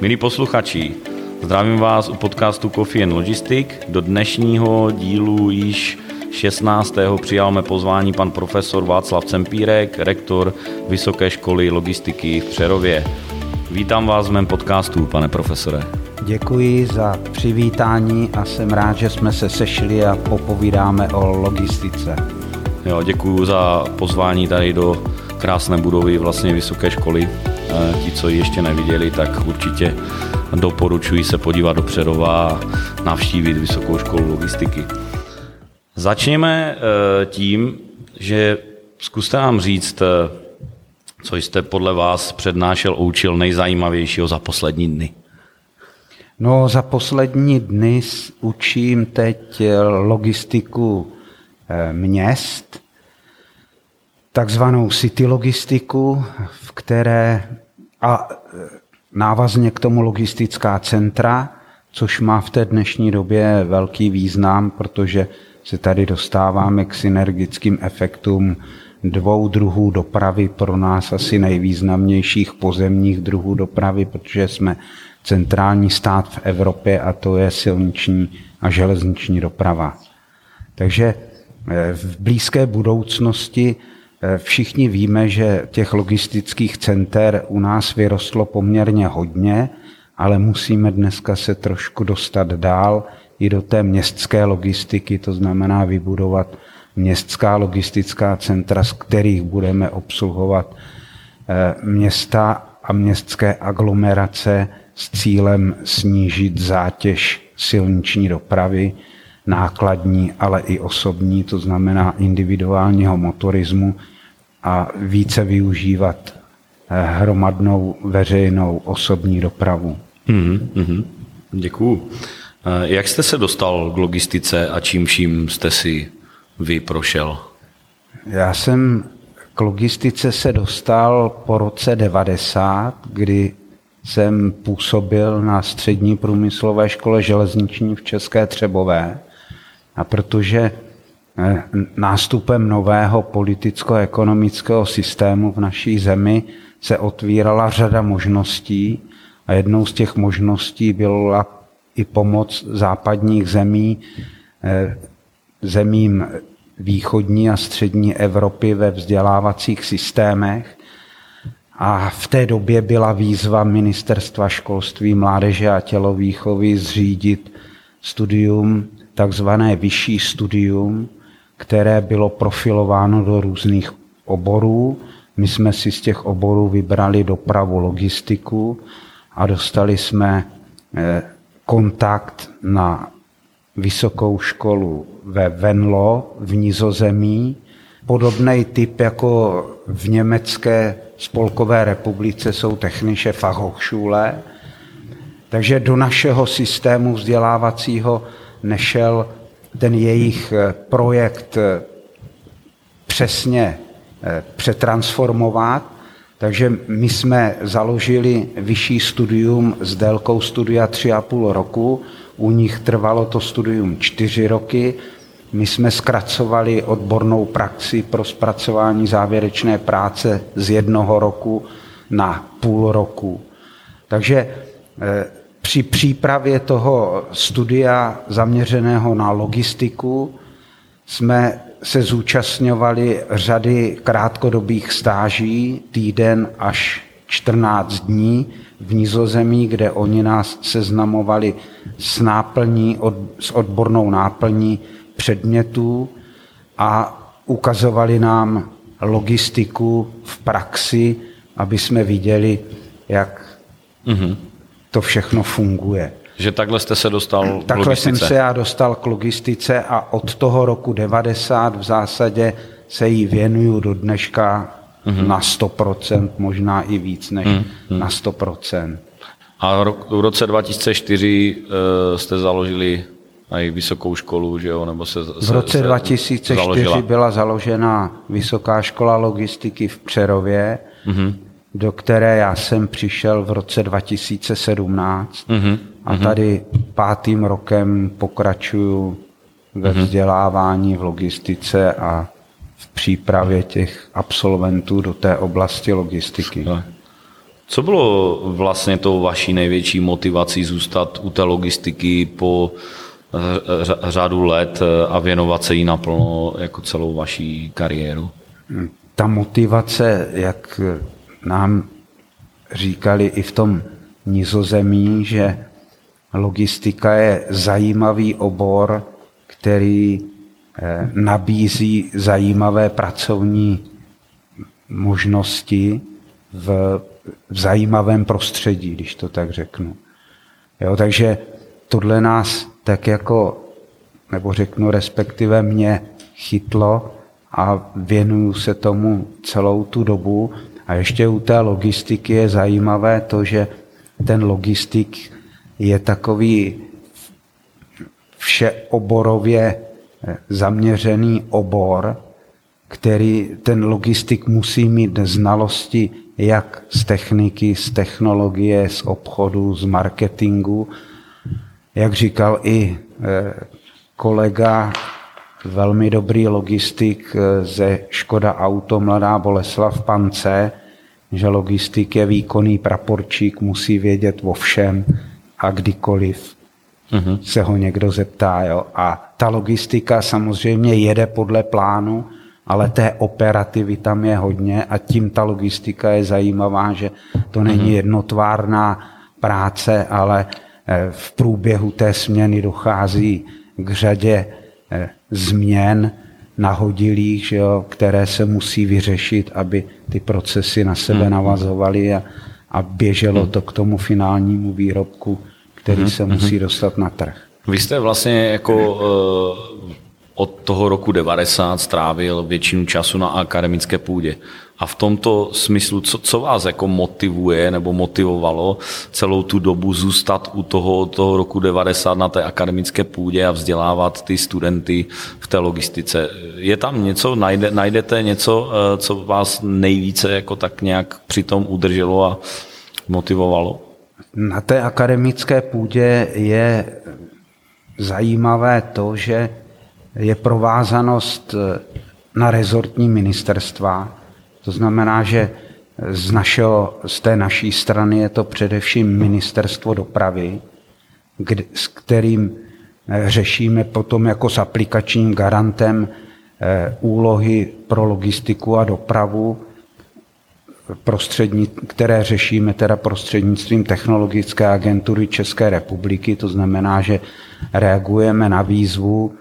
Milí posluchači, zdravím vás u podcastu Coffee and Logistic. Do dnešního dílu již 16. přijal mé pozvání pan profesor Václav Cempírek, rektor Vysoké školy logistiky v Přerově. Vítám vás v mém podcastu, pane profesore. Děkuji za přivítání a jsem rád, že jsme se sešli a popovídáme o logistice. Jo, děkuji za pozvání tady do krásné budovy vlastně vysoké školy. E, ti, co ji ještě neviděli, tak určitě doporučuji se podívat do Přerova a navštívit Vysokou školu logistiky. Začněme e, tím, že zkuste nám říct, e, co jste podle vás přednášel, učil nejzajímavějšího za poslední dny. No, za poslední dny učím teď logistiku měst, takzvanou city logistiku, v které a návazně k tomu logistická centra, což má v té dnešní době velký význam, protože se tady dostáváme k synergickým efektům dvou druhů dopravy, pro nás asi nejvýznamnějších pozemních druhů dopravy, protože jsme centrální stát v Evropě a to je silniční a železniční doprava. Takže eh, v blízké budoucnosti všichni víme, že těch logistických center u nás vyrostlo poměrně hodně, ale musíme dneska se trošku dostat dál i do té městské logistiky, to znamená vybudovat městská logistická centra, z kterých budeme obsluhovat eh, města a městské aglomerace s cílem snížit zátěž silniční dopravy, nákladní, ale i osobní, to znamená individuálního motorismu a více využívat eh, hromadnou veřejnou osobní dopravu. Mm-hmm. Děkuju. Eh, jak jste se dostal k logistice a čím vším jste si vy prošel? Já jsem k logistice se dostal po roce 90, kdy jsem působil na střední průmyslové škole železniční v České Třebové. A protože eh, nástupem nového politicko-ekonomického systému v naší zemi se otvírala řada možností a jednou z těch možností byla i pomoc západních zemí, eh, zemím východní a střední Evropy ve vzdělávacích systémech. A v té době byla výzva Ministerstva školství, mládeže a tělovýchovy zřídit studium takzvané vyšší studium, které bylo profilováno do různých oborů. My jsme si z těch oborů vybrali dopravu, logistiku a dostali jsme eh, kontakt na vysokou školu ve Venlo v Nizozemí. Podobný typ jako v Německé spolkové republice jsou technische Fachhochschule. Takže do našeho systému vzdělávacího nešel ten jejich eh, projekt eh, přesně eh, přetransformovat. Takže my jsme založili vyšší studium s délkou studia 3,5 roku. U nich trvalo to studium 4 roky. My jsme zkracovali odbornou praxi pro zpracování závěrečné práce z jednoho roku na půl roku. Takže při přípravě toho studia zaměřeného na logistiku jsme se zúčastňovali řady krátkodobých stáží, týden až 14 dní v Nizozemí, kde oni nás seznamovali s náplní, s odbornou náplní předmětů a ukazovali nám logistiku v praxi, aby jsme viděli, jak mm-hmm to všechno funguje. Že takhle jste se dostal k Takhle logistice. jsem se já dostal k logistice a od toho roku 90 v zásadě se jí věnuju do dneška mm-hmm. na 100%, možná i víc než mm-hmm. na 100%. A v roce 2004 uh, eh, jste založili i vysokou školu, že jo? Nebo se, se, v roce 2004 se založila. byla založena Vysoká škola logistiky v Přerově. Mm-hmm do které já jsem přišel v roce 2017 mm-hmm. a mhm. tady pátým rokem pokračuju ve mm-hmm. vzdělávání v logistice a v přípravě těch absolventů do té oblasti logistiky. Co bylo vlastně tou vaší největší motivací zůstat u té logistiky po eh, řadu let a věnovat se jí naplno jako celou vaší kariéru? Ta motivace, jak nám říkali i v tom nizozemí, že logistika je zajímavý obor, který eh, nabízí zajímavé pracovní možnosti v, zajímavém prostředí, když to tak řeknu. Jo, takže tohle nás tak jako, nebo řeknu respektive mě chytlo a věnuju se tomu celou tu dobu. A ještě u té logistiky je zajímavé to, že ten logistik je takový všeoborově zaměřený obor, který ten logistik musí mít znalosti jak z techniky, z technologie, z obchodu, z marketingu. Jak říkal i eh, kolega, velmi dobrý logistik eh, ze Škoda Auto Mladá Boleslav Pance, že logistik je výkonný praporčík, musí vědět o všem a kdykoliv uh-huh. se ho někdo zeptá. Jo. A ta logistika samozřejmě jede podle plánu, ale té operativy tam je hodně a tím ta logistika je zajímavá, že to není jednotvárná práce, ale eh, v průběhu té směny dochází k řadě eh, změn nahodilých, že jo, které se musí vyřešit, aby ty procesy na sebe hmm. navazovaly a, a běželo to k tomu finálnímu výrobku, který hmm. se musí dostat na trh. Vy jste vlastně jako uh, od toho roku 90 strávil většinu času na akademické půdě. A v tomto smyslu, co, co vás jako motivuje nebo motivovalo celou tu dobu zůstat u toho, toho roku 90 na té akademické půdě a vzdělávat ty studenty v té logistice? Je tam něco, najde, najdete něco, eh, co vás nejvíce jako tak nějak přitom udrželo a motivovalo? Na té akademické půdě je zajímavé to, že je provázanost eh, na rezortní ministerstva. To znamená, že z, našeho, z té naší strany je to především ministerstvo dopravy, kdy, s kterým eh, řešíme potom jako s aplikačním garantem eh, úlohy pro logistiku a dopravu, prostřední, které řešíme teda prostřednictvím Technologické agentury České republiky. To znamená, že reagujeme na výzvu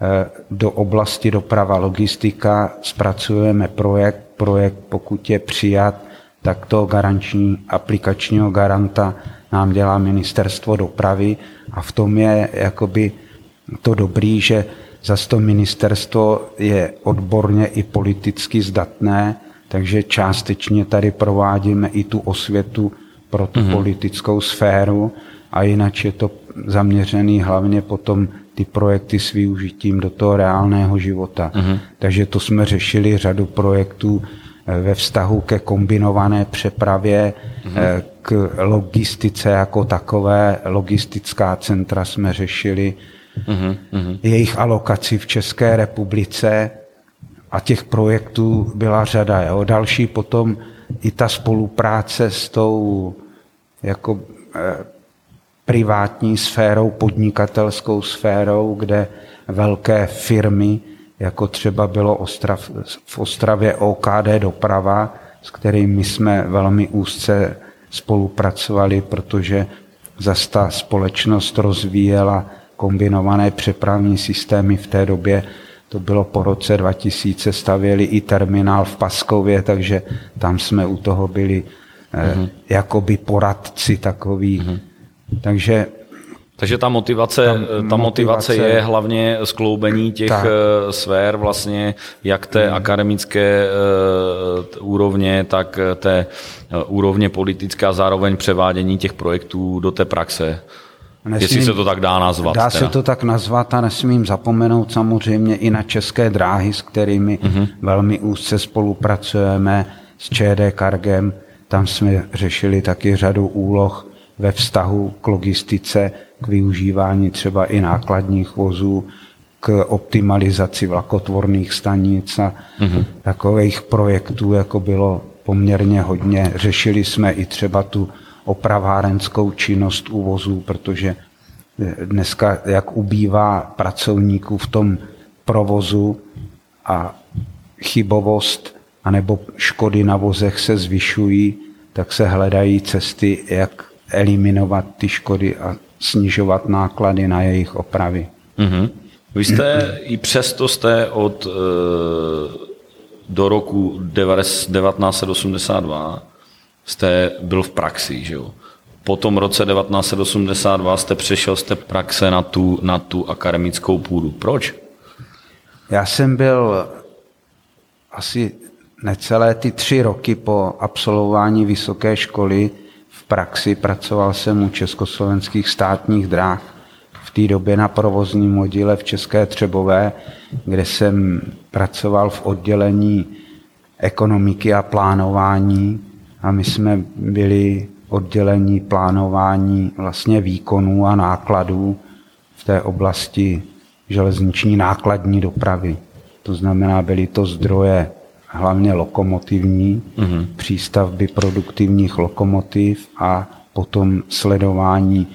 Eh, do oblasti doprava logistika, zpracujeme projekt, projekt pokud je přijat, tak to garanční aplikačního garanta nám dělá ministerstvo dopravy a v tom je jakoby to dobrý, že zase to ministerstvo je odborně i politicky zdatné, takže částečně tady provádíme i tu osvětu pro tu mm-hmm. politickou sféru a jinak je to zaměřený hlavně potom ty projekty s využitím do toho reálného života. Uh-huh. Takže to jsme řešili řadu projektů eh, ve vztahu ke kombinované přepravě, uh-huh. k logistice jako takové. Logistická centra jsme řešili, uh-huh. jejich alokaci v České republice a těch projektů byla řada. Jo. Další potom i ta spolupráce s tou jako eh, privátní sférou, podnikatelskou sférou, kde velké firmy, jako třeba bylo Ostrav, v Ostravě OKD doprava, s kterými jsme velmi úzce spolupracovali, protože zase ta společnost rozvíjela kombinované přepravní systémy v té době. To bylo po roce 2000, stavěli i terminál v Paskově, takže tam jsme u toho byli mm-hmm. jakoby poradci takový. Mm-hmm takže takže ta motivace, ta, ta motivace, motivace je hlavně skloubení těch tak. Eh, sfér vlastně, jak té hmm. akademické uh, úrovně, tak té uh, úrovně politické a zároveň převádění těch projektů do té praxe. Nesmím, Jestli se to tak dá nazvat. Dá teda. se to tak nazvat a nesmím zapomenout samozřejmě i na české dráhy, s kterými uh-huh. velmi úzce spolupracujeme s ČD Kargem. Tam jsme řešili taky řadu úloh ve vztahu k logistice, k využívání třeba i nákladních vozů, k optimalizaci vlakotvorných stanic a mm-hmm. takových projektů, jako bylo poměrně hodně. Řešili jsme i třeba tu opravárenskou činnost uvozů, protože dneska, jak ubývá pracovníků v tom provozu a chybovost anebo škody na vozech se zvyšují, tak se hledají cesty, jak eliminovat ty škody a snižovat náklady na jejich opravy. Mm-hmm. Vy jste i přesto jste od do roku 1982 jste byl v praxi, že jo? Po tom roce 1982 jste přešel z té praxe na tu, na tu akademickou půdu. Proč? Já jsem byl asi necelé ty tři roky po absolvování vysoké školy praxi. Pracoval jsem u československých státních dráh v té době na provozním oddíle v České Třebové, kde jsem pracoval v oddělení ekonomiky a plánování a my jsme byli oddělení plánování vlastně výkonů a nákladů v té oblasti železniční nákladní dopravy. To znamená, byly to zdroje hlavně lokomotivní, mm-hmm. přístavby produktivních lokomotiv a potom sledování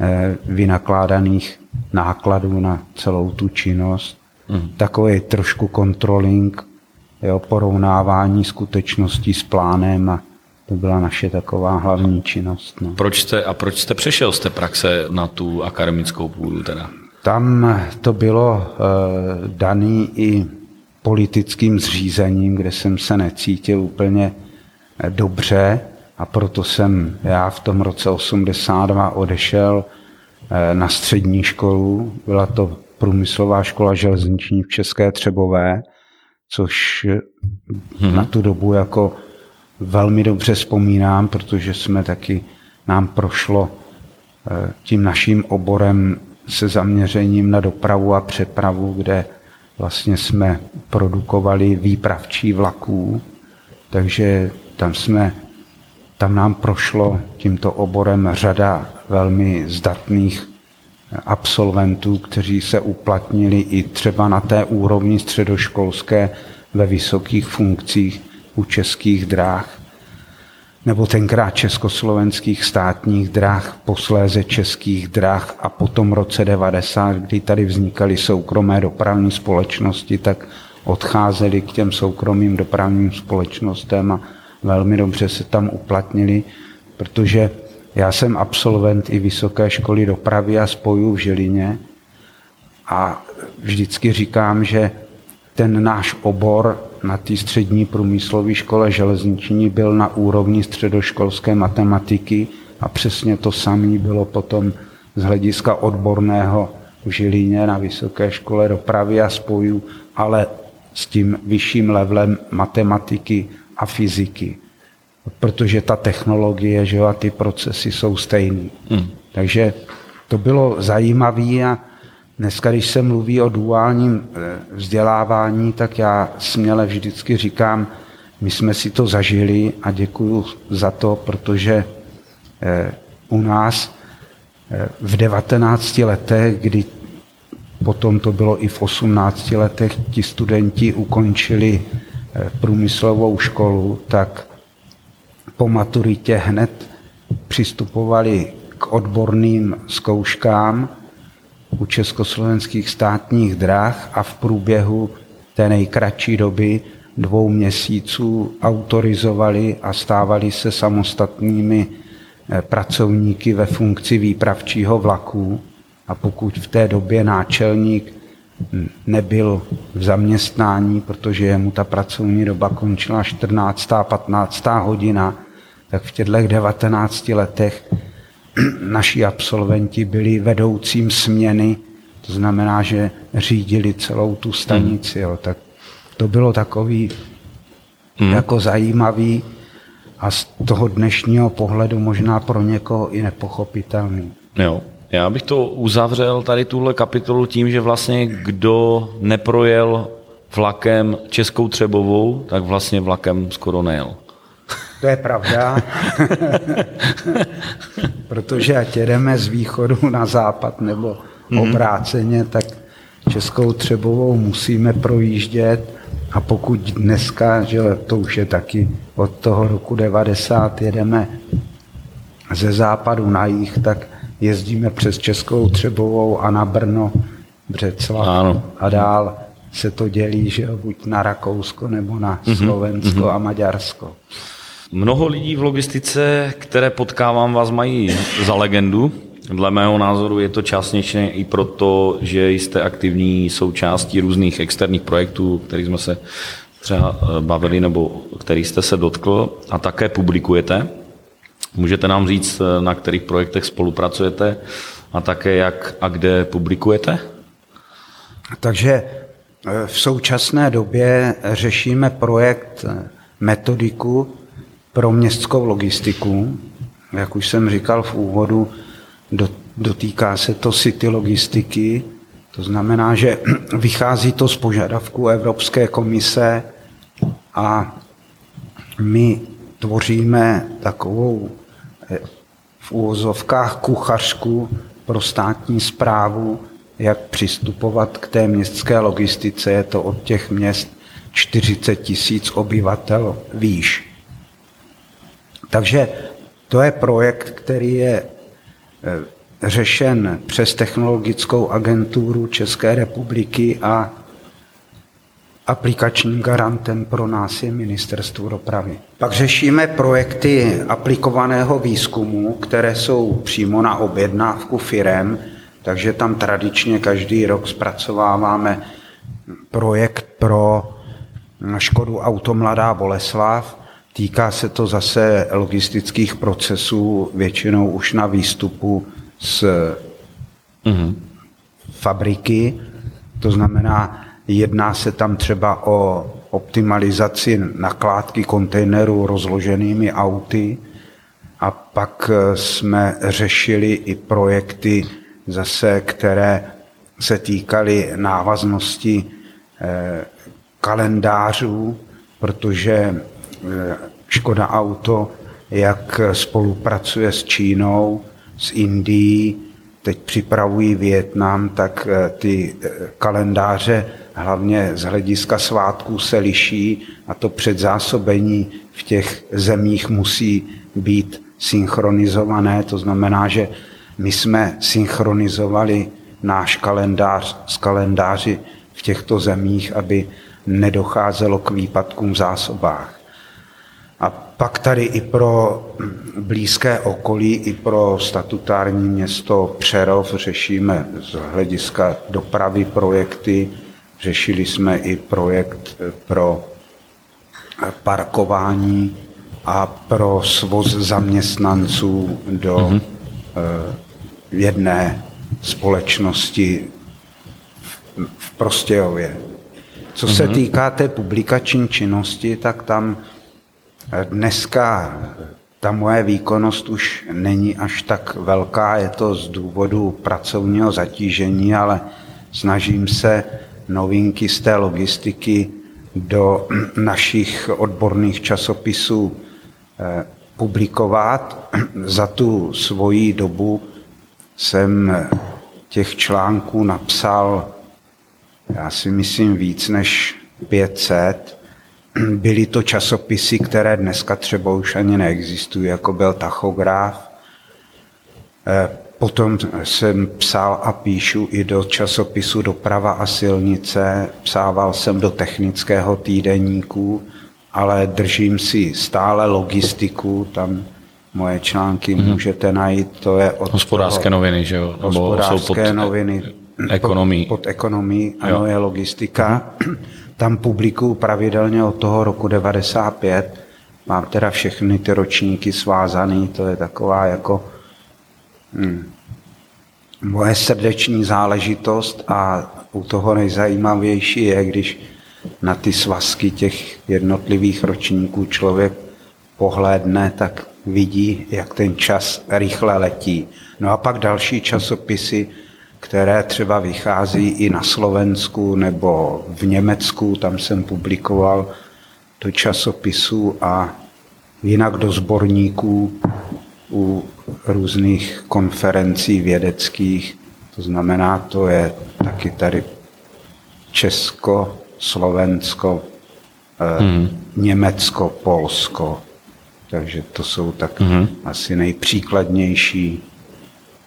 eh, vynakládaných nákladů na celou tu činnost. Mm. Takový trošku controlling, jo, porovnávání skutečností s plánem a to byla naše taková hlavní činnost. No. Proč jste, a proč jste přešel z té praxe na tu akademickou půdu teda? Tam to bylo uh, daný i politickým zřízením, kde jsem se necítil úplně eh, dobře a proto jsem já v tom roce 82 odešel uh, na střední školu. Byla to průmyslová škola železniční v České Třebové, což hmm. na tu dobu jako velmi dobře vzpomínám, protože jsme taky, nám prošlo tím naším oborem se zaměřením na dopravu a přepravu, kde vlastně jsme produkovali výpravčí vlaků, takže tam jsme, tam nám prošlo tímto oborem řada velmi zdatných absolventů, kteří se uplatnili i třeba na té úrovni středoškolské ve vysokých funkcích u českých dráh nebo tenkrát československých státních drah, posléze českých drah a potom v roce 90, kdy tady vznikaly soukromé dopravní společnosti, tak odcházeli k těm soukromým dopravním společnostem a velmi dobře se tam uplatnili, protože já jsem absolvent i Vysoké školy dopravy a spojů v Žilině a vždycky říkám, že ten náš obor na té střední průmyslové škole železniční byl na úrovni středoškolské matematiky a přesně to samé bylo potom z hlediska odborného v Žilíně na Vysoké škole dopravy a spojů, ale s tím vyšším levelem matematiky a fyziky. Protože ta technologie že a ty procesy jsou stejné. Hmm. Takže to bylo zajímavé a Dneska, když se mluví o duálním eh, vzdělávání, tak já směle vždycky říkám, my jsme si to zažili a děkuju za to, protože eh, u nás eh, v 19 letech, kdy potom to bylo i v 18 letech, ti studenti ukončili průmyslovou školu, tak po maturitě hned přistupovali k odborným zkouškám, u československých státních drah a v průběhu té nejkratší doby dvou měsíců autorizovali a stávali se samostatnými eh, pracovníky ve funkci výpravčího vlaku. A pokud v té době náčelník nebyl v zaměstnání, protože jemu ta pracovní doba končila 14. a 15. hodina, tak v těchto 19 letech naši absolventi byli vedoucím směny, to znamená, že řídili celou tu stanici. Jo. Tak to bylo takový hmm. jako zajímavý a z toho dnešního pohledu možná pro někoho i nepochopitelný. Jo. Já bych to uzavřel tady tuhle kapitolu tím, že vlastně kdo neprojel vlakem Českou Třebovou, tak vlastně vlakem skoro nejel. To je pravda, protože ať jedeme z východu na západ nebo mm-hmm. obráceně, tak Českou Třebovou musíme projíždět A pokud dneska, že to už je taky od toho roku 90, jedeme ze západu na jih, tak jezdíme přes Českou Třebovou a na Brno, Břeclav Ano. a dál se to dělí, že buď na Rakousko nebo na Slovensko mm-hmm. a Maďarsko. Mnoho lidí v logistice, které potkávám, vás mají za legendu. Dle mého názoru je to částečně i proto, že jste aktivní součástí různých externích projektů, kterých jsme se třeba eh, bavili nebo který jste se dotkl a také publikujete. Můžete nám říct, eh, na kterých projektech spolupracujete a také jak a kde publikujete? Takže eh, v současné době řešíme projekt metodiku pro městskou logistiku. Jak už jsem říkal v úvodu, do- dotýká se to city logistiky, to znamená, že vychází to z požadavků Evropské komise a my tvoříme takovou eh, v úvozovkách kuchařku pro státní zprávu, jak přistupovat k té městské logistice. Je to od těch měst 40 tisíc obyvatel výš. Takže to je projekt, který je eh, řešen přes technologickou agenturu České republiky a aplikačním garantem pro nás je Ministerstvo dopravy. Pak řešíme projekty aplikovaného výzkumu, které jsou přímo na objednávku firem, takže tam tradičně každý rok zpracováváme projekt pro Škodu Auto Mladá Boleslav. Týká se to zase logistických procesů, většinou už na výstupu z Mhm. fabriky, to znamená, jedná se tam třeba o optimalizaci nakládky kontejnerů rozloženými auty a pak eh, jsme řešili i projekty zase, které se týkaly návaznosti eh, kalendářů, protože Škoda Auto jak spolupracuje s Čínou, s Indií, teď připravují Větnam, tak eh, ty eh, kalendáře hlavně z hlediska svátků se liší a to předzásobení v těch zemích musí být synchronizované. To znamená, že my jsme synchronizovali náš kalendář s kalendáři v těchto zemích, aby nedocházelo k výpadkům v zásobách. A pak tady i pro blízké okolí, i pro statutární město Přerov řešíme z hlediska dopravy projekty. Řešili jsme i projekt pro parkování a pro svoz zaměstnanců do mm-hmm. jedné společnosti v- Prostějově. Co se týká té publikační činnosti, tak tam Dneska ta moje výkonnost už není až tak velká, je to z důvodu pracovního zatížení, ale snažím se novinky z té logistiky do našich odborných časopisů eh, publikovat. Za tu svoji dobu jsem těch článků napsal, já si myslím, víc než 500 byly to časopisy, které dneska třeba už ani neexistují, jako byl tachograf. Eh, Potom jsem psal a píšu i do časopisu Doprava a silnice, psával jsem do technického týdeníku, ale držím si stále logistiku, tam moje články mm-hmm. můžete najít, to je od Hospodářské toho- noviny, že jo? Nebo jsou hospodářské pod noviny. ekonomii. Pod, pod ekonomii, ano, Jo. je logistika. Tam publikuju pravidelně od toho roku 95. Mám teda všechny ty ročníky svázaný, to je taková jako hm, moje srdeční záležitost a u toho nejzajímavější je, když na ty svazky těch jednotlivých ročníků člověk pohlédne, tak vidí, jak ten čas rychle letí. No a pak další časopisy, které třeba vychází i na Slovensku nebo v Německu, tam jsem publikoval do časopisů a jinak do sborníků u různých konferencí vědeckých. To znamená, to je taky tady Česko, Slovensko, hmm. Německo, Polsko. Takže to jsou tak hmm. asi nejpříkladnější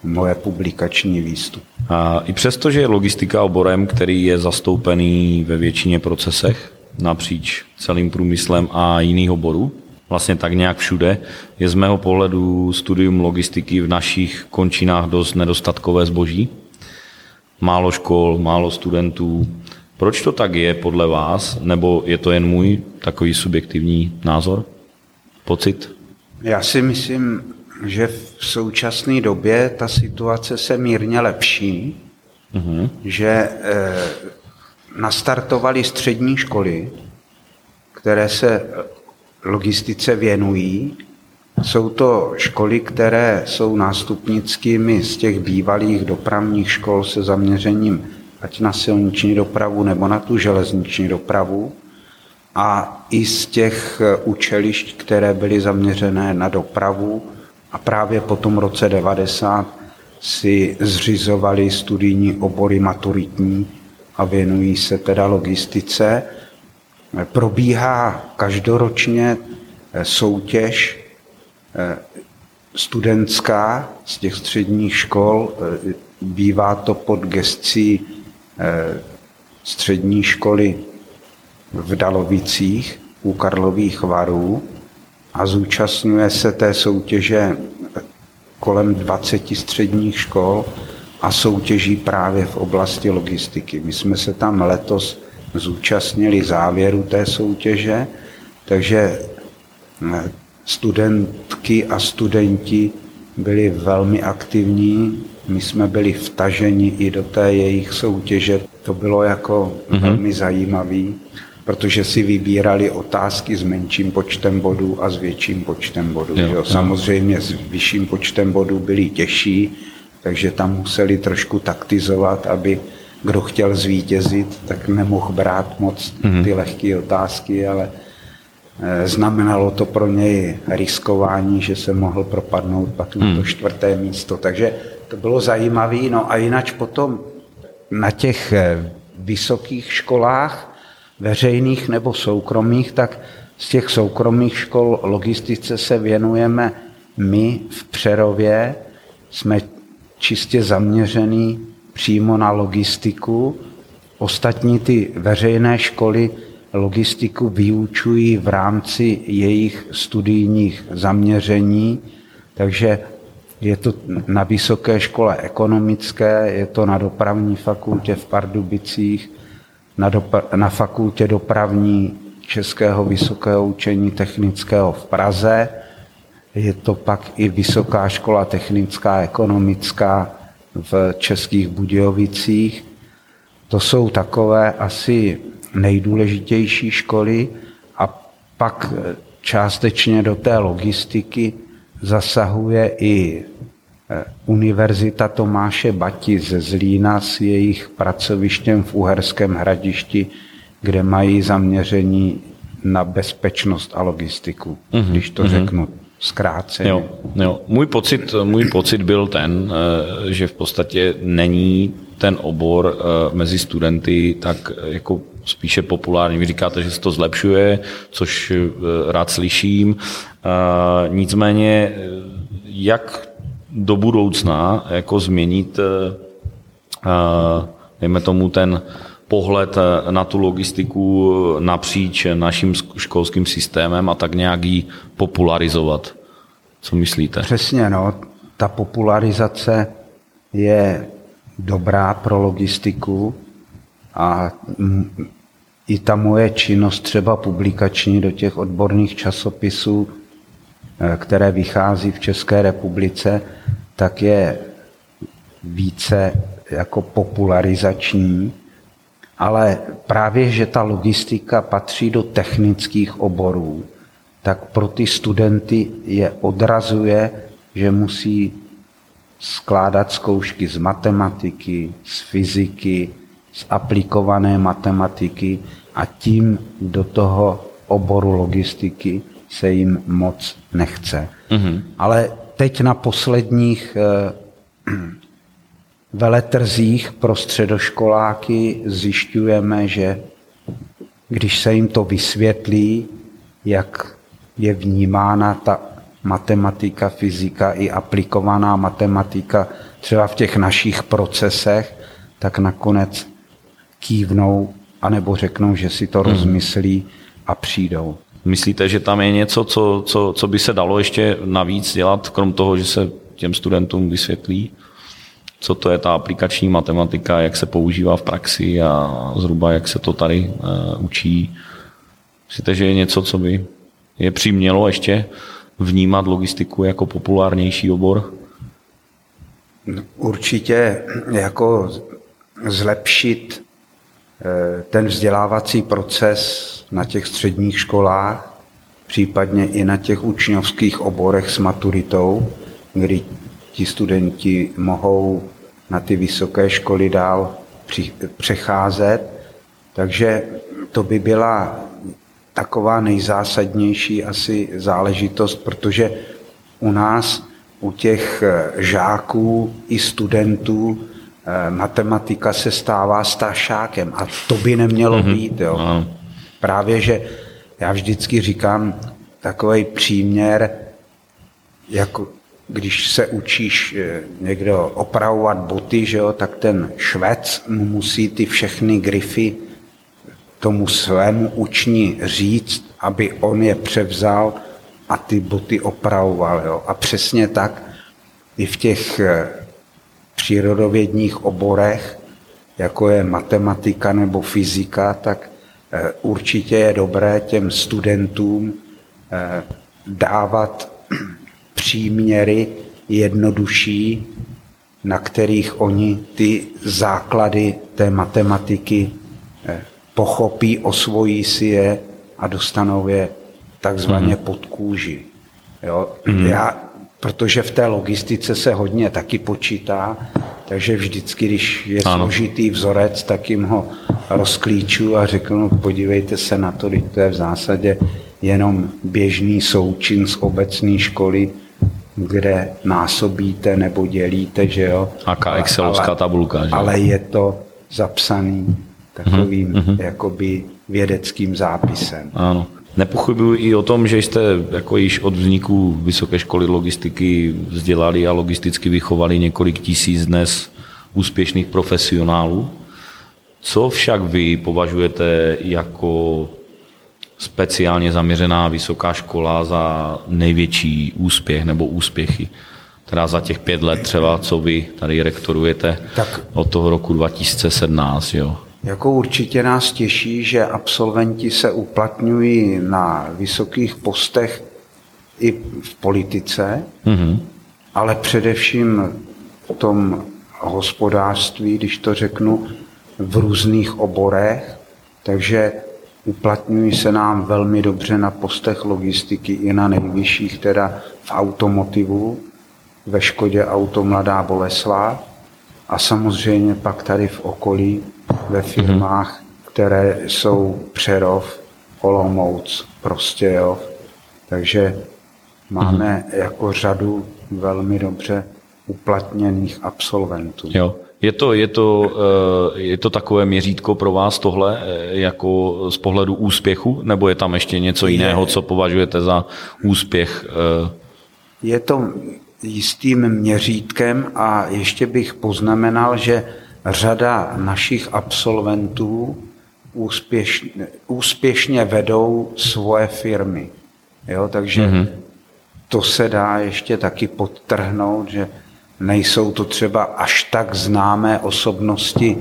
moje publikační výstup. A I přesto, že je logistika oborem, který je zastoupený ve většině procesech napříč celým průmyslem a jiných oborů, vlastně tak nějak všude, je z mého pohledu studium logistiky v našich končinách dost nedostatkové zboží. Málo škol, málo studentů. Proč to tak je podle vás? Nebo je to jen můj takový subjektivní názor? Pocit? Já si myslím, že v současné době ta situace se mírně lepší, mm-hmm. že e, nastartovaly střední školy, které se logistice věnují. Jsou to školy, které jsou nástupnickými z těch bývalých dopravních škol se zaměřením ať na silniční dopravu nebo na tu železniční dopravu a i z těch učilišť, které byly zaměřené na dopravu a právě po tom roce 90 si zřizovali studijní obory maturitní a věnují se teda logistice. Probíhá každoročně eh, soutěž eh, studentská z těch středních škol. Eh, bývá to pod gestcí střední školy v Dalovicích u Karlových varů a zúčastňuje se té soutěže kolem 20 středních škol a soutěží právě v oblasti logistiky. My jsme se tam letos zúčastnili závěru té soutěže, takže eh, studentky a studenti byli velmi aktivní, my jsme byli vtaženi i do té jejich soutěže. To bylo jako mm-hmm. velmi zajímavé protože si vybírali otázky s menším počtem bodů a s větším počtem bodů. Jo, jo. Samozřejmě s vyšším počtem bodů byly těžší, takže tam museli trošku taktizovat, aby kdo chtěl zvítězit, tak nemohl brát moc mm-hmm. ty lehké otázky, ale eh, znamenalo to pro něj riskování, že se mohl propadnout pak na to mhm. čtvrté místo. Takže to bylo zajímavé. No a jinak potom na těch eh, vysokých školách veřejných nebo soukromých, tak z těch soukromých škol logistice se věnujeme my v Přerově. Jsme čistě zaměřený přímo na logistiku. Ostatní ty veřejné školy logistiku vyučují v rámci jejich studijních zaměření, takže je to na Vysoké škole ekonomické, je to na dopravní fakultě v Pardubicích, na, dopra- na fakultě dopravní Českého vysokého učení technického v Praze. Je to pak i Vysoká škola technická ekonomická v Českých Budějovicích. To jsou takové asi nejdůležitější školy a pak částečně do té logistiky zasahuje i Univerzita Tomáše Bati ze Zlína s jejich pracovištěm v Uherském hradišti, kde mají zaměření na bezpečnost a logistiku, mm-hmm. když to mm-hmm. řeknu zkráceně. Jo, jo. Můj, pocit, můj pocit byl ten, eh, že v podstatě není ten obor eh, mezi studenty tak jako spíše populární. Vy říkáte, že se to zlepšuje, což rád slyším. Nicméně, jak do budoucna jako změnit, eh, eh, dejme tomu, ten pohled eh, na tu logistiku napříč naším školským systémem a tak nějak ji popularizovat. Co myslíte? Přesně, no. Ta popularizace je dobrá pro logistiku a i ta moje činnost třeba publikační do těch odborných časopisů které vychází v České republice, tak je více jako popularizační, ale právě, že ta logistika patří do technických oborů, tak pro ty studenty je odrazuje, že musí skládat zkoušky z matematiky, z fyziky, z aplikované matematiky a tím do toho oboru logistiky se jim moc nechce. Mm-hmm. Ale teď na posledních eh, veletrzích pro středoškoláky zjišťujeme, že když se jim to vysvětlí, jak je vnímána ta matematika, fyzika i aplikovaná matematika třeba v těch našich procesech, tak nakonec kývnou anebo řeknou, že si to hmm. rozmyslí a přijdou. Myslíte, že tam je něco, co, co, co by se dalo ještě navíc dělat, krom toho, že se těm studentům vysvětlí, co to je ta aplikační matematika, jak se používá v praxi a zhruba jak se to tady uh, učí? Myslíte, že je něco, co by je přimělo ještě vnímat logistiku jako populárnější obor? Určitě jako zlepšit eh, ten vzdělávací proces na těch středních školách, případně i na těch učňovských oborech s maturitou, kdy ti studenti mohou na ty vysoké školy dál přecházet. Takže to by byla taková nejzásadnější asi záležitost, protože u nás, u těch eh, žáků i studentů, eh, matematika se stává stášákem a to by nemělo mm-hmm. být. Jo. Právě, že já vždycky říkám takový příměr, jako když se učíš eh, někdo opravovat boty, že jo, tak ten švec mu musí ty všechny grify tomu svému učni říct, aby on je převzal a ty boty opravoval. Jo. A přesně tak i v těch eh, přírodovědních oborech, jako je matematika nebo fyzika, tak určitě je dobré těm studentům eh, dávat příměry jednodušší, na kterých oni ty základy té matematiky pochopí, osvojí si je a dostanou je takzvaně mm. pod kůži. Jo? Mm. Já, protože v té logistice se hodně taky počítá, takže vždycky, když je ano. složitý vzorec, tak jim ho rozklíču a řeknu, no, podívejte se na to, to je v zásadě jenom běžný součin z obecné školy, kde násobíte nebo dělíte, že jo. Aká excelovská tabulka, že? Ale je to zapsaný takovým mm-hmm. jakoby vědeckým zápisem. Ano. Nepochybuji i o tom, že jste jako již od vzniku Vysoké školy logistiky vzdělali a logisticky vychovali několik tisíc dnes úspěšných profesionálů. Co však vy považujete jako speciálně zaměřená vysoká škola za největší úspěch nebo úspěchy? Teda za těch pět let třeba, co vy tady rektorujete tak. od toho roku 2017, jo? Jako určitě nás těší, že absolventi se uplatňují na vysokých postech i v politice, mm-hmm. ale především v tom hospodářství, když to řeknu, v různých oborech, takže uplatňují se nám velmi dobře na postech logistiky i na nejvyšších, teda v automotivu, ve Škodě Auto Mladá Boleslav a samozřejmě pak tady v okolí ve firmách, mm-hmm. které jsou Přerov, Olomouc, jo. Takže máme mm-hmm. jako řadu velmi dobře uplatněných absolventů. Jo. Je to, je, to, eh, je to takové měřítko pro vás tohle eh, jako z pohledu úspěchu, nebo je tam ještě něco jiného, co považujete za úspěch? Eh? Je to jistým měřítkem a ještě bych poznamenal, že řada našich absolventů úspěšně, úspěšně vedou svoje firmy. Jo, takže mm-hmm. to se dá ještě taky podtrhnout, že nejsou to třeba až tak známé osobnosti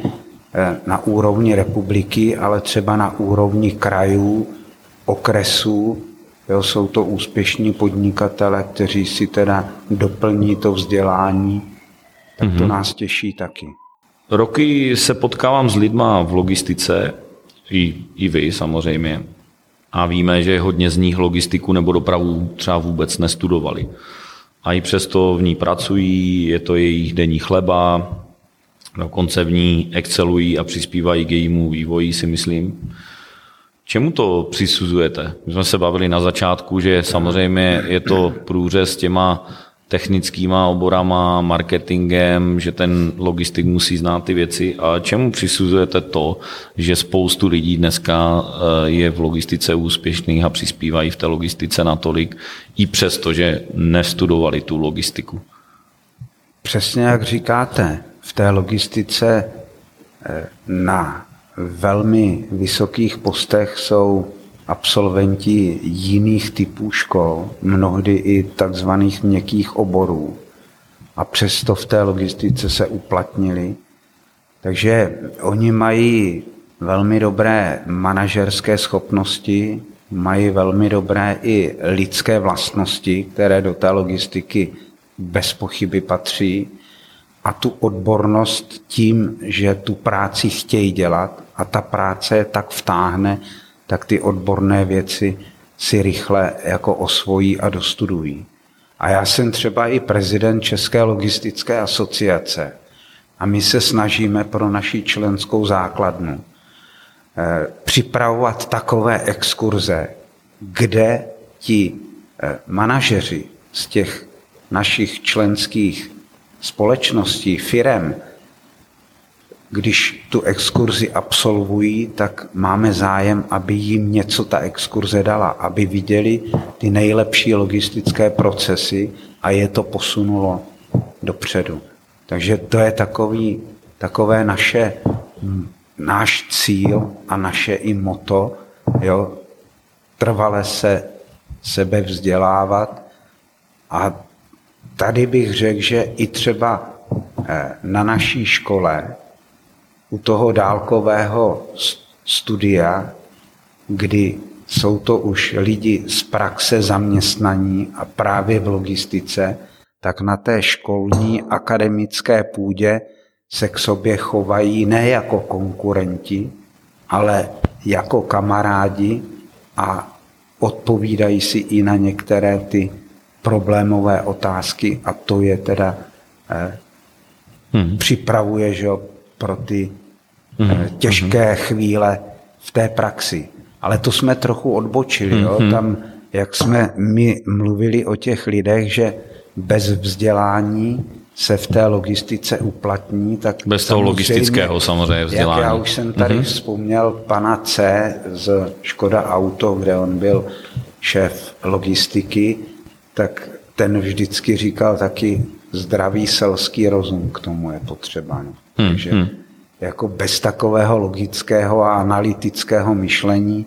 eh, na úrovni republiky, ale třeba na úrovni krajů, okresů. Jo, jsou to úspěšní podnikatele, kteří si teda doplní to vzdělání, tak to mm-hmm. nás těší taky. Roky se potkávám s lidma v logistice, i, i vy samozřejmě, a víme, že hodně z nich logistiku nebo dopravu třeba vůbec nestudovali. A i přesto v ní pracují, je to jejich denní chleba, dokonce v ní excelují a přispívají k jejímu vývoji, si myslím. Čemu to přisuzujete? My jsme se bavili na začátku, že samozřejmě je to průřez těma technickýma oborama, marketingem, že ten logistik musí znát ty věci. A čemu přisuzujete to, že spoustu lidí dneska eh, je v logistice úspěšných a přispívají v té logistice natolik, i přesto, že nestudovali tu logistiku? Přesně jak říkáte, v té logistice eh, na velmi vysokých postech jsou absolventi jiných typů škol, mnohdy i takzvaných měkkých oborů. A přesto v té logistice se uplatnili. Takže oni mají velmi dobré manažerské schopnosti, mají velmi dobré i lidské vlastnosti, které do té logistiky bez pochyby patří. A tu odbornost tím, že tu práci chtějí dělat a ta práce je tak vtáhne, tak ty odborné věci si rychle jako osvojí a dostudují. A já jsem třeba i prezident České logistické asociace a my se snažíme pro naši členskou základnu eh, připravovat takové exkurze, kde ti eh, manažeři z těch našich členských společností, firem, když tu exkurzi absolvují, tak máme zájem, aby jim něco ta exkurze dala, aby viděli ty nejlepší logistické procesy a je to posunulo dopředu. Takže to je takový, takové naše, náš cíl a naše i moto, jo, trvale se sebe vzdělávat a tady bych řekl, že i třeba eh, na naší škole u toho dálkového studia, kdy jsou to už lidi z praxe zaměstnaní a právě v logistice, tak na té školní akademické půdě se k sobě chovají ne jako konkurenti, ale jako kamarádi a odpovídají si i na některé ty problémové otázky a to je teda eh, hmm. připravuje že, pro ty mm-hmm. těžké chvíle v té praxi. Ale to jsme trochu odbočili. Jo? Mm-hmm. Tam, jak jsme my mluvili o těch lidech, že bez vzdělání se v té logistice uplatní, tak Bez toho logistického samozřejmě vzdělání. Jak já už jsem tady mm-hmm. vzpomněl pana C z Škoda Auto, kde on byl šéf logistiky, tak ten vždycky říkal taky zdravý selský rozum k tomu je potřeba. No. Hmm, Takže hmm jako bez takového logického a analytického myšlení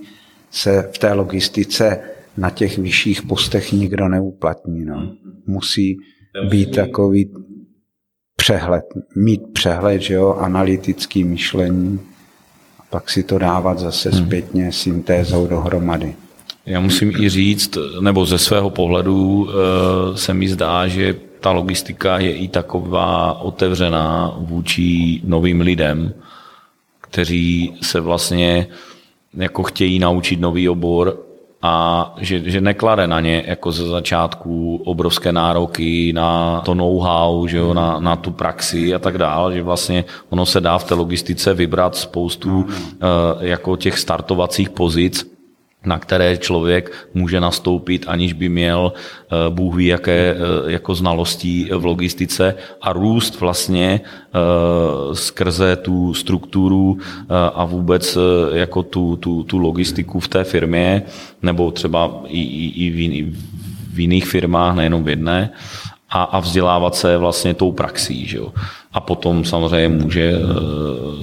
se v té logistice na těch vyšších postech nikdo neuplatní. No. Musí být takový přehled, mít přehled, že jo, analytický myšlení a pak si to dávat zase hmm. zpětně syntézou dohromady. Já musím i říct, nebo ze svého pohledu eh, se mi zdá, že ta logistika je i taková otevřená vůči novým lidem, kteří se vlastně jako chtějí naučit nový obor a že, že neklade na ně jako ze začátku obrovské nároky na to know-how, že jo, na, na tu praxi a tak dále, že vlastně ono se dá v té logistice vybrat spoustu uh, jako těch startovacích pozic, na které člověk může nastoupit, aniž by měl eh, Bůh ví jaké eh, jako znalostí v logistice a růst vlastně eh, skrze tu strukturu a vůbec jako tu, tu, tu logistiku v té firmě nebo třeba i, i, i v, v jiných firmách, nejenom v jedné a, a vzdělávat se vlastně tou praxí. Že jo. A potom samozřejmě může e,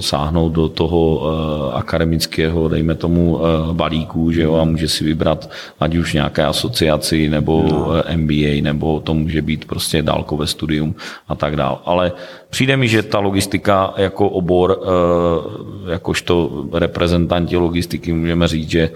sáhnout do toho e, akademického, dejme tomu, e, balíku že jo, a může si vybrat ať už nějaké asociaci nebo no. MBA, nebo to může být prostě dálkové studium a tak dále. Ale přijde mi, že ta logistika jako obor, e, jakožto reprezentanti logistiky můžeme říct, že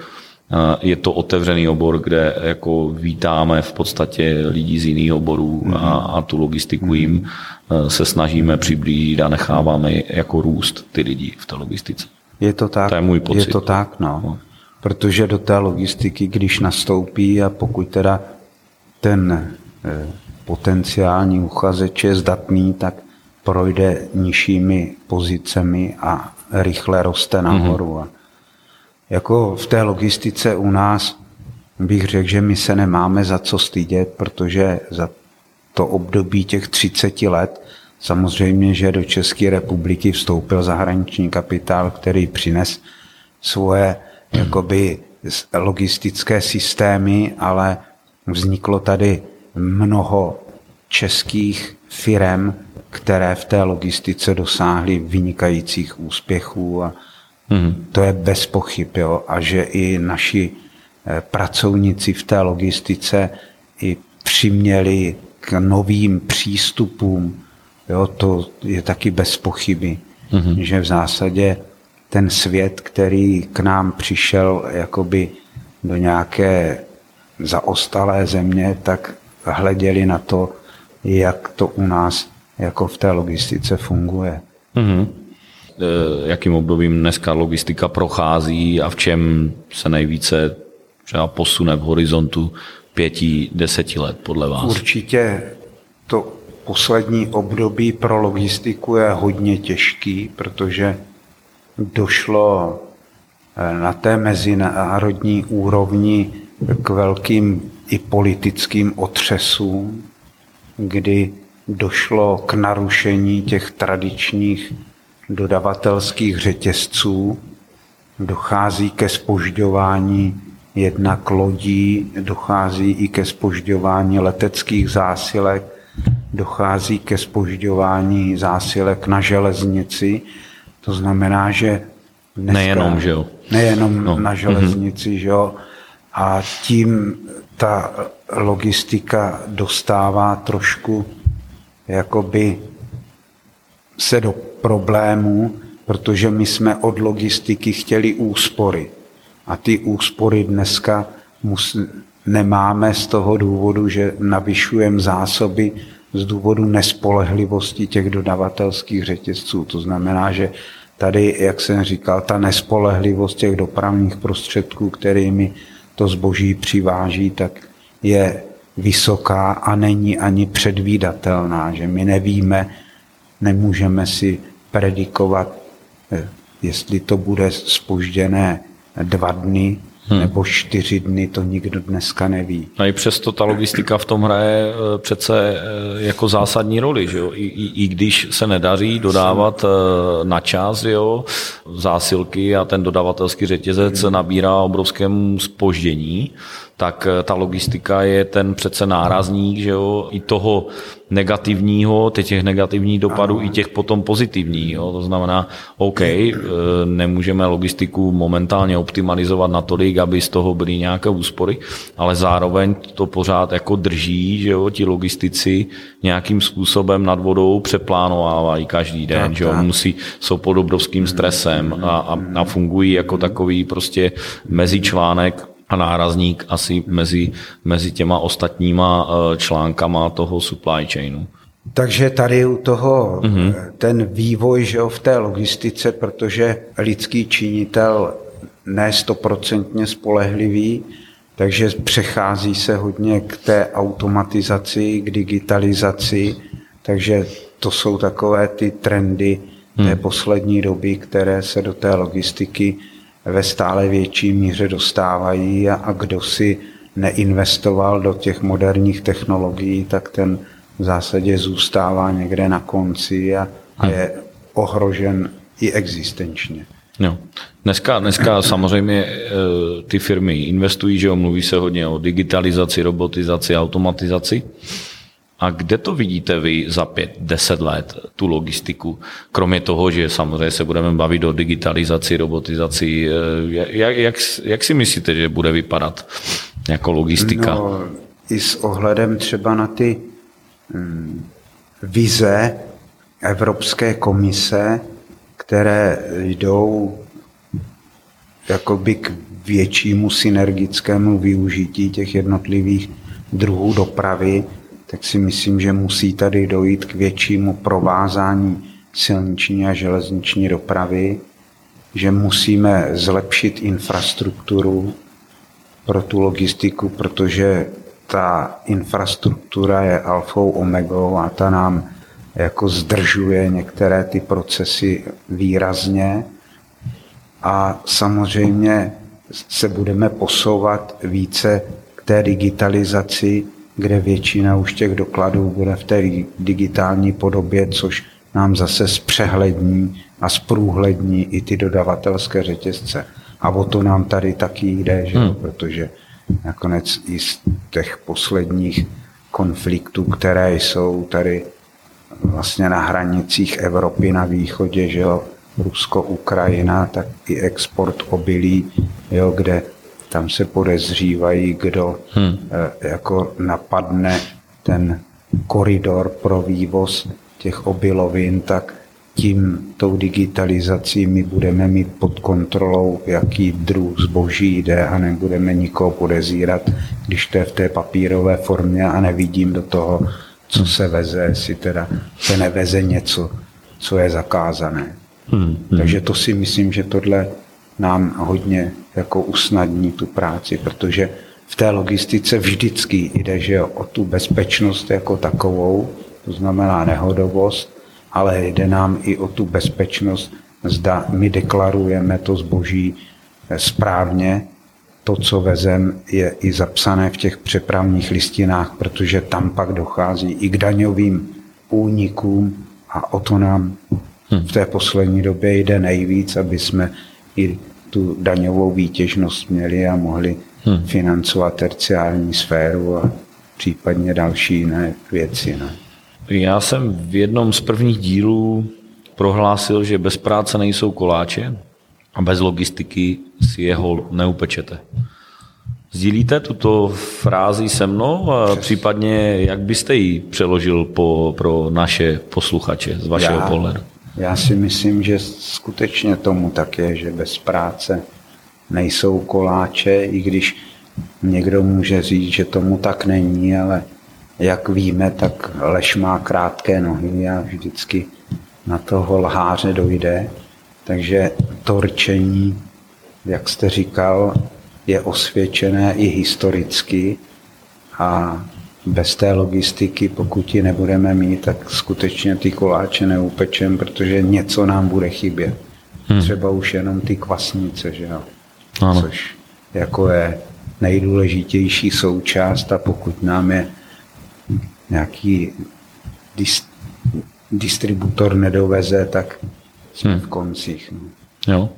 je to otevřený obor, kde jako vítáme v podstatě lidi z jiných oborů a, mhm. a tu logistiku jim mhm. eh, se snažíme přiblížit a necháváme jako růst ty lidi v té logistice. Je to tak. To je můj pocit. Je to tak, no. no. Protože do té logistiky, když nastoupí a pokud teda ten eh, potenciální uchazeč je zdatný, tak projde nižšími pozicemi a rychle roste nahoru. Mm-hmm. Jako v té logistice u nás bych řekl, že my se nemáme za co stydět, protože za to období těch 30 let, samozřejmě, že do České republiky vstoupil zahraniční kapitál, který přines svoje jakoby logistické systémy, ale vzniklo tady mnoho českých firm, které v té logistice dosáhly vynikajících úspěchů a mm. to je bez pochyb. Jo? A že i naši eh, pracovníci v té logistice i přiměli k novým přístupům, jo? to je taky bez pochyby. Mm. Že v zásadě ten svět, který k nám přišel jakoby do nějaké zaostalé země, tak hleděli na to, jak to u nás jako v té logistice funguje. Mm-hmm. Jakým obdobím dneska logistika prochází a v čem se nejvíce třeba posune v horizontu pěti, deseti let podle vás? Určitě to poslední období pro logistiku je hodně těžký, protože došlo eh, na té mezinárodní úrovni k velkým i politickým otřesům, kdy došlo k narušení těch tradičních dodavatelských řetězců, dochází ke spožďování jednak lodí, dochází i ke spožďování leteckých zásilek, dochází ke spožďování zásilek na železnici. To znamená, že dneska, nejenom, že jo? Nejenom no. na železnici, mm-hmm. že jo? A tím ta logistika dostává trošku jakoby se do problémů, protože my jsme od logistiky chtěli úspory. A ty úspory dneska mus, nemáme z toho důvodu, že navyšujeme zásoby z důvodu nespolehlivosti těch dodavatelských řetězců. To znamená, že tady, jak jsem říkal, ta nespolehlivost těch dopravních prostředků, kterými to zboží přiváží, tak je vysoká a není ani předvídatelná, že my nevíme, nemůžeme si predikovat, eh, jestli to bude spožděné dva dny hmm. nebo čtyři dny, to nikdo dneska neví. No i přesto ta logistika v tom hraje eh, přece eh, jako zásadní roli, že jo? I, i, i když se nedaří dodávat na čas, jo, zásilky a ten dodavatelský řetězec hmm. nabírá obrovskému spoždění, tak eh, ta logistika je ten přece nárazník, že jo, i toho negativního, těch negativních dopadů, ano. i těch potom pozitivních. Jo. To znamená, OK, eh, nemůžeme logistiku momentálně optimalizovat natolik, aby z toho byly nějaké úspory, ale zároveň to pořád jako drží, že jo, ti logistici nějakým způsobem nad vodou přeplánovávají každý den, tak, že jo, musí, jsou pod obrovským stresem a, a, a fungují jako takový prostě mezičlánek a nárazník asi mezi, mezi těma ostatníma eh, článkama toho supply chainu. Takže tady u toho mm-hmm. ten vývoj že v té logistice, protože lidský činitel ne stoprocentně spolehlivý, takže přechází se hodně k té automatizaci, k digitalizaci, takže to jsou takové ty trendy té hmm. poslední doby, které se do té logistiky ve stále větší míře dostávají a, a kdo si neinvestoval do těch moderních technologií, tak ten v zásadě zůstává někde na konci a, a je ohrožen i existenčně. No. Dneska, dneska samozřejmě e, ty firmy investují, že mluví se hodně o digitalizaci, robotizaci, automatizaci. A kde to vidíte vy za pět, deset let, tu logistiku? Kromě toho, že samozřejmě se budeme bavit o digitalizaci, robotizaci, eh, jak, jak, jak si myslíte, že bude vypadat jako logistika? No, I s ohledem třeba na ty hm, vize Evropské komise, které jdou jakoby k většímu synergickému využití těch jednotlivých druhů dopravy, tak si myslím, že musí tady dojít k většímu provázání silniční a železniční dopravy, že musíme zlepšit infrastrukturu pro tu logistiku, protože ta infrastruktura je alfou omegou a ta nám jako zdržuje některé ty procesy výrazně. A samozřejmě se budeme posouvat více k té digitalizaci, kde většina už těch dokladů bude v té digitální podobě, což nám zase zpřehlední a zprůhlední i ty dodavatelské řetězce. A o to nám tady taky jde, že? Hmm. protože nakonec i z těch posledních konfliktů, které jsou tady vlastně na hranicích Evropy na východě, že jo, Rusko, Ukrajina, tak i export obilí, jo, kde tam se podezřívají, kdo hmm. e, jako napadne ten koridor pro vývoz těch obilovin, tak tím tou digitalizací my budeme mít pod kontrolou, jaký druh zboží jde a nebudeme nikoho podezírat, když to je v té papírové formě a nevidím do toho, co se veze, jestli teda se neveze něco, co je zakázané. Hmm, hmm. Takže to si myslím, že tohle nám hodně jako usnadní tu práci, protože v té logistice vždycky jde že o tu bezpečnost jako takovou, to znamená nehodovost, ale jde nám i o tu bezpečnost, zda my deklarujeme to zboží správně, to, co vezem, je i zapsané v těch přepravních listinách, protože tam pak dochází i k daňovým únikům a o to nám hm. v té poslední době jde nejvíc, aby jsme i tu daňovou výtěžnost měli a mohli hmm. financovat terciální sféru a případně další jiné věci. Ne? Já jsem v jednom z prvních dílů prohlásil, že bez práce nejsou koláče a bez logistiky si jeho neupečete. Sdílíte tuto frázi se mnou a případně jak byste ji přeložil po, pro naše posluchače z vašeho já, pohledu? Já si myslím, že skutečně tomu tak je, že bez práce nejsou koláče, i když někdo může říct, že tomu tak není, ale jak víme, tak lež má krátké nohy a vždycky na toho lháře dojde. Takže to rčení, jak jste říkal, je osvědčené i historicky a bez té logistiky, pokud ji nebudeme mít, tak skutečně ty koláče neupečem, protože něco nám bude chybět. Hmm. Třeba už jenom ty kvasnice, že jo? Ano. Což jako je nejdůležitější součást a pokud nám je nějaký dis, distributor nedoveze, tak jsme hmm. v koncích. No. Jo.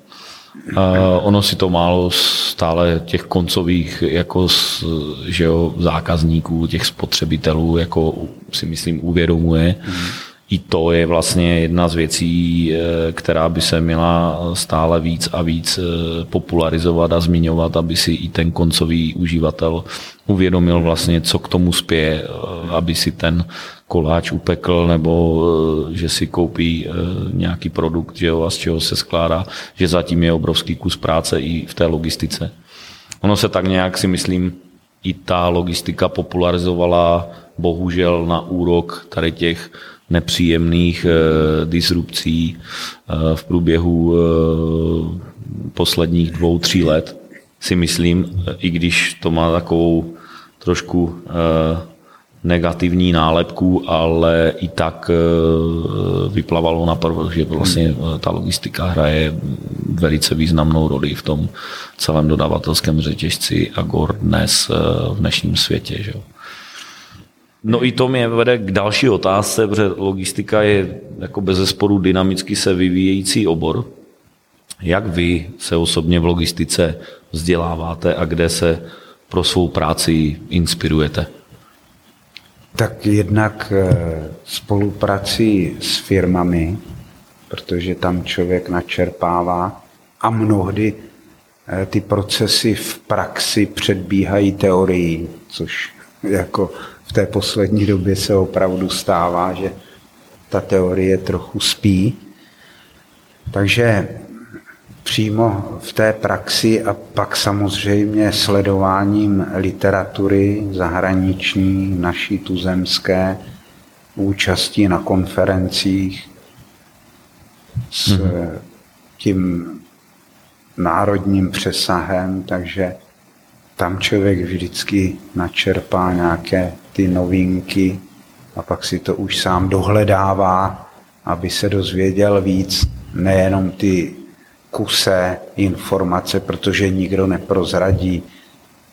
Uh, ono si to málo stále těch koncových jako z, že jo, zákazníků, těch spotřebitelů jako si myslím uvědomuje. Hmm i to je vlastně jedna z věcí, eh, která by se měla stále víc a víc eh, popularizovat a zmiňovat, aby si i ten koncový uživatel uvědomil vlastně, co k tomu spěje, eh, aby si ten koláč upekl nebo že si koupí nějaký produkt, že jo, a z čeho se skládá, že zatím je obrovský kus práce i v té logistice. Ono se tak nějak si myslím, i ta logistika popularizovala bohužel na úrok tady těch nepříjemných eh, disrupcí eh, v průběhu eh, posledních dvou, tří let, si myslím, i když to má takovou trošku negativní nálepku, ale i tak vyplavalo na prvo, že vlastně ta logistika hraje velice významnou roli v tom celém dodavatelském řetězci a gor dnes v dnešním světě. Že? No i to mě vede k další otázce, protože logistika je jako bez zesporu dynamicky se vyvíjející obor. Jak vy se osobně v logistice vzděláváte a kde se pro svou práci inspirujete? Tak jednak eh, spoluprací s firmami, protože tam člověk načerpává a mnohdy eh, ty procesy v praxi předbíhají teorii, což jako v té poslední době se opravdu stává, že ta teorie trochu spí. Takže přímo v té praxi a pak samozřejmě sledováním literatury zahraniční, naší tuzemské, účastí na konferencích s mm-hmm. tím národním přesahem, takže tam člověk vždycky načerpá nějaké ty novinky a pak si to už sám dohledává, aby se dozvěděl víc, nejenom ty kuse informace, protože nikdo neprozradí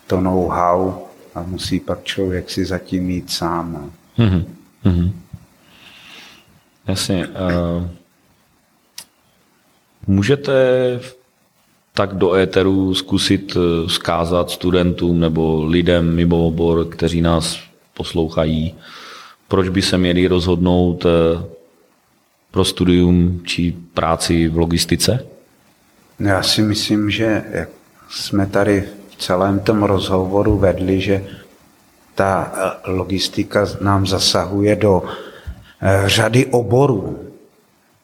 to know-how, a musí pak člověk si zatím jít sám. Mm-hmm. Jasně. Uh, můžete tak do éteru zkusit zkázat studentům nebo lidem mimo obor, kteří nás poslouchají, proč by se měli rozhodnout pro studium či práci v logistice? Já si myslím, že jak jsme tady v celém tom rozhovoru vedli, že ta eh, logistika nám zasahuje do eh, řady oborů.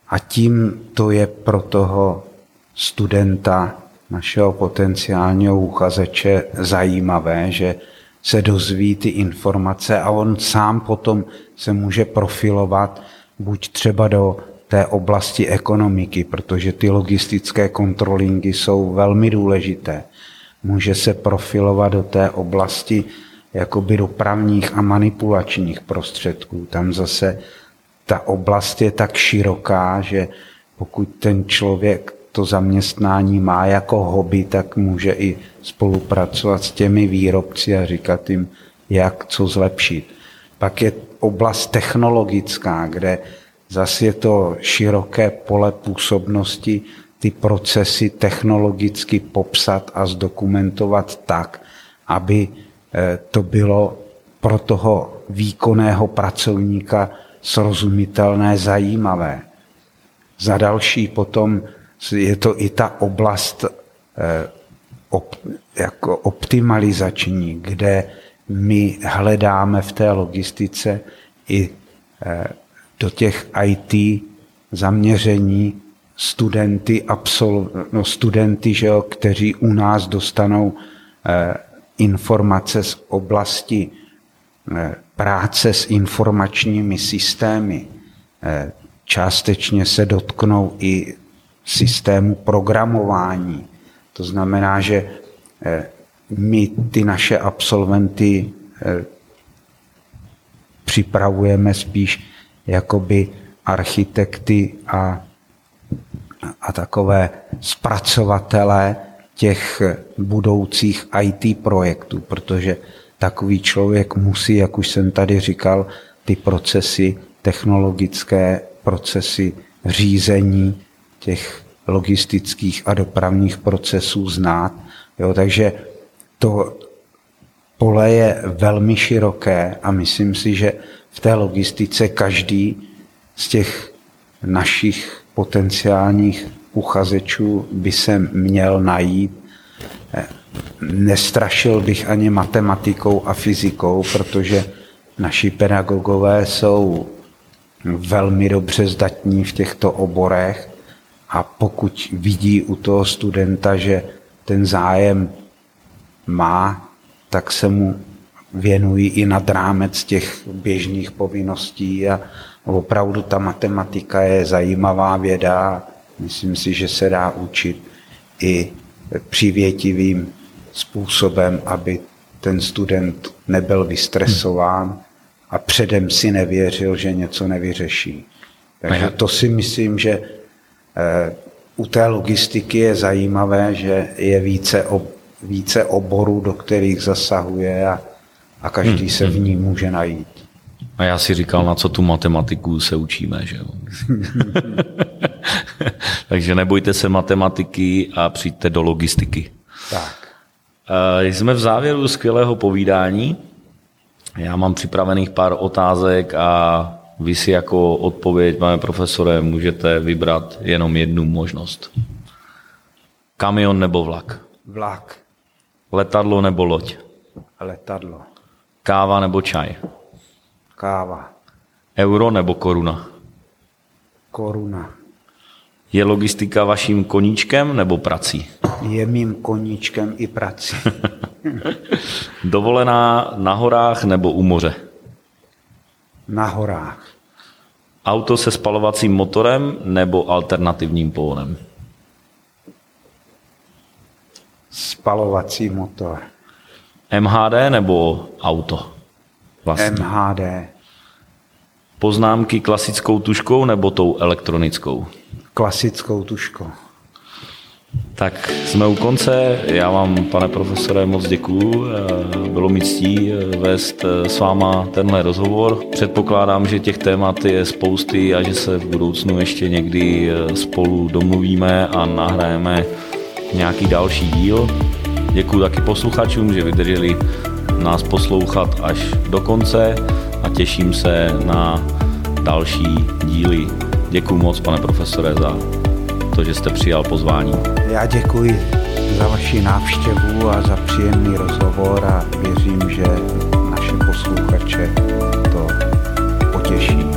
A tím to je pro toho studenta, našeho potenciálního uchazeče zajímavé, že se dozví ty informace a on sám potom se může profilovat buď třeba do té oblasti ekonomiky, protože ty logistické kontrolingy jsou velmi důležité. Může se profilovat do té oblasti jakoby dopravních a manipulačních prostředků. Tam zase ta oblast je tak široká, že pokud ten člověk to zaměstnání má jako hobby, tak může i spolupracovat s těmi výrobci a říkat jim, jak co zlepšit. Pak je oblast technologická, kde zase je to široké pole působnosti, ty procesy technologicky popsat a zdokumentovat tak, aby eh, to bylo pro toho výkonného pracovníka srozumitelné, zajímavé. Za další potom je to i ta oblast eh, op, jako optimalizační, kde my hledáme v té logistice i eh, do těch IT zaměření studenty, absol, no, studenty že jo, kteří u nás dostanou eh, informace z oblasti práce s informačními systémy. Částečně se dotknou i systému programování. To znamená, že eh, my ty naše absolventy eh, připravujeme spíš jakoby architekty a, a takové zpracovatele těch budoucích IT projektů, protože takový člověk musí, jak už jsem tady říkal, ty procesy, technologické procesy řízení těch logistických a dopravních procesů znát. Jo, takže to pole je velmi široké a myslím si, že v té logistice každý z těch našich potenciálních uchazečů by se měl najít. Nestrašil bych ani matematikou a fyzikou, protože naši pedagogové jsou velmi dobře zdatní v těchto oborech a pokud vidí u toho studenta, že ten zájem má, tak se mu věnují i nad rámec těch běžných povinností a opravdu ta matematika je zajímavá věda. Myslím si, že se dá učit i přivětivým způsobem, aby ten student nebyl vystresován a předem si nevěřil, že něco nevyřeší. Takže to si myslím, že u té logistiky je zajímavé, že je více, ob, více oborů, do kterých zasahuje a, a každý hmm. se v ní může najít. A já si říkal, na co tu matematiku se učíme, že jo? Takže nebojte se matematiky a přijďte do logistiky. Tak. Jsme v závěru skvělého povídání. Já mám připravených pár otázek a vy si jako odpověď, pane profesore, můžete vybrat jenom jednu možnost. Kamion nebo vlak? Vlak. Letadlo nebo loď? Letadlo. Káva nebo čaj? Káva. Euro nebo koruna? Koruna. Je logistika vaším koníčkem nebo prací? Je mým koníčkem i prací. Dovolená na horách nebo u moře? Na horách. Auto se spalovacím motorem nebo alternativním pohonem? Spalovací motor. MHD nebo auto? Vlastně. MHD. Poznámky klasickou tuškou nebo tou elektronickou? Klasickou tuškou. Tak jsme u konce. Já vám, pane profesore, moc děkuju. Eh, Bylo mi ctí eh, vést eh, s váma tenhle rozhovor. Předpokládám, že těch témat je spousty a že se v budoucnu ještě někdy spolu domluvíme a nahrajeme nějaký další díl. Děkuji taky posluchačům, že vydrželi nás poslouchat až do konce a těším se na další díly. Děkuji moc, pane profesore, za to, že jste přijal pozvání. Já děkuji za vaši návštěvu a za příjemný rozhovor a věřím, že naše posluchače to potěší.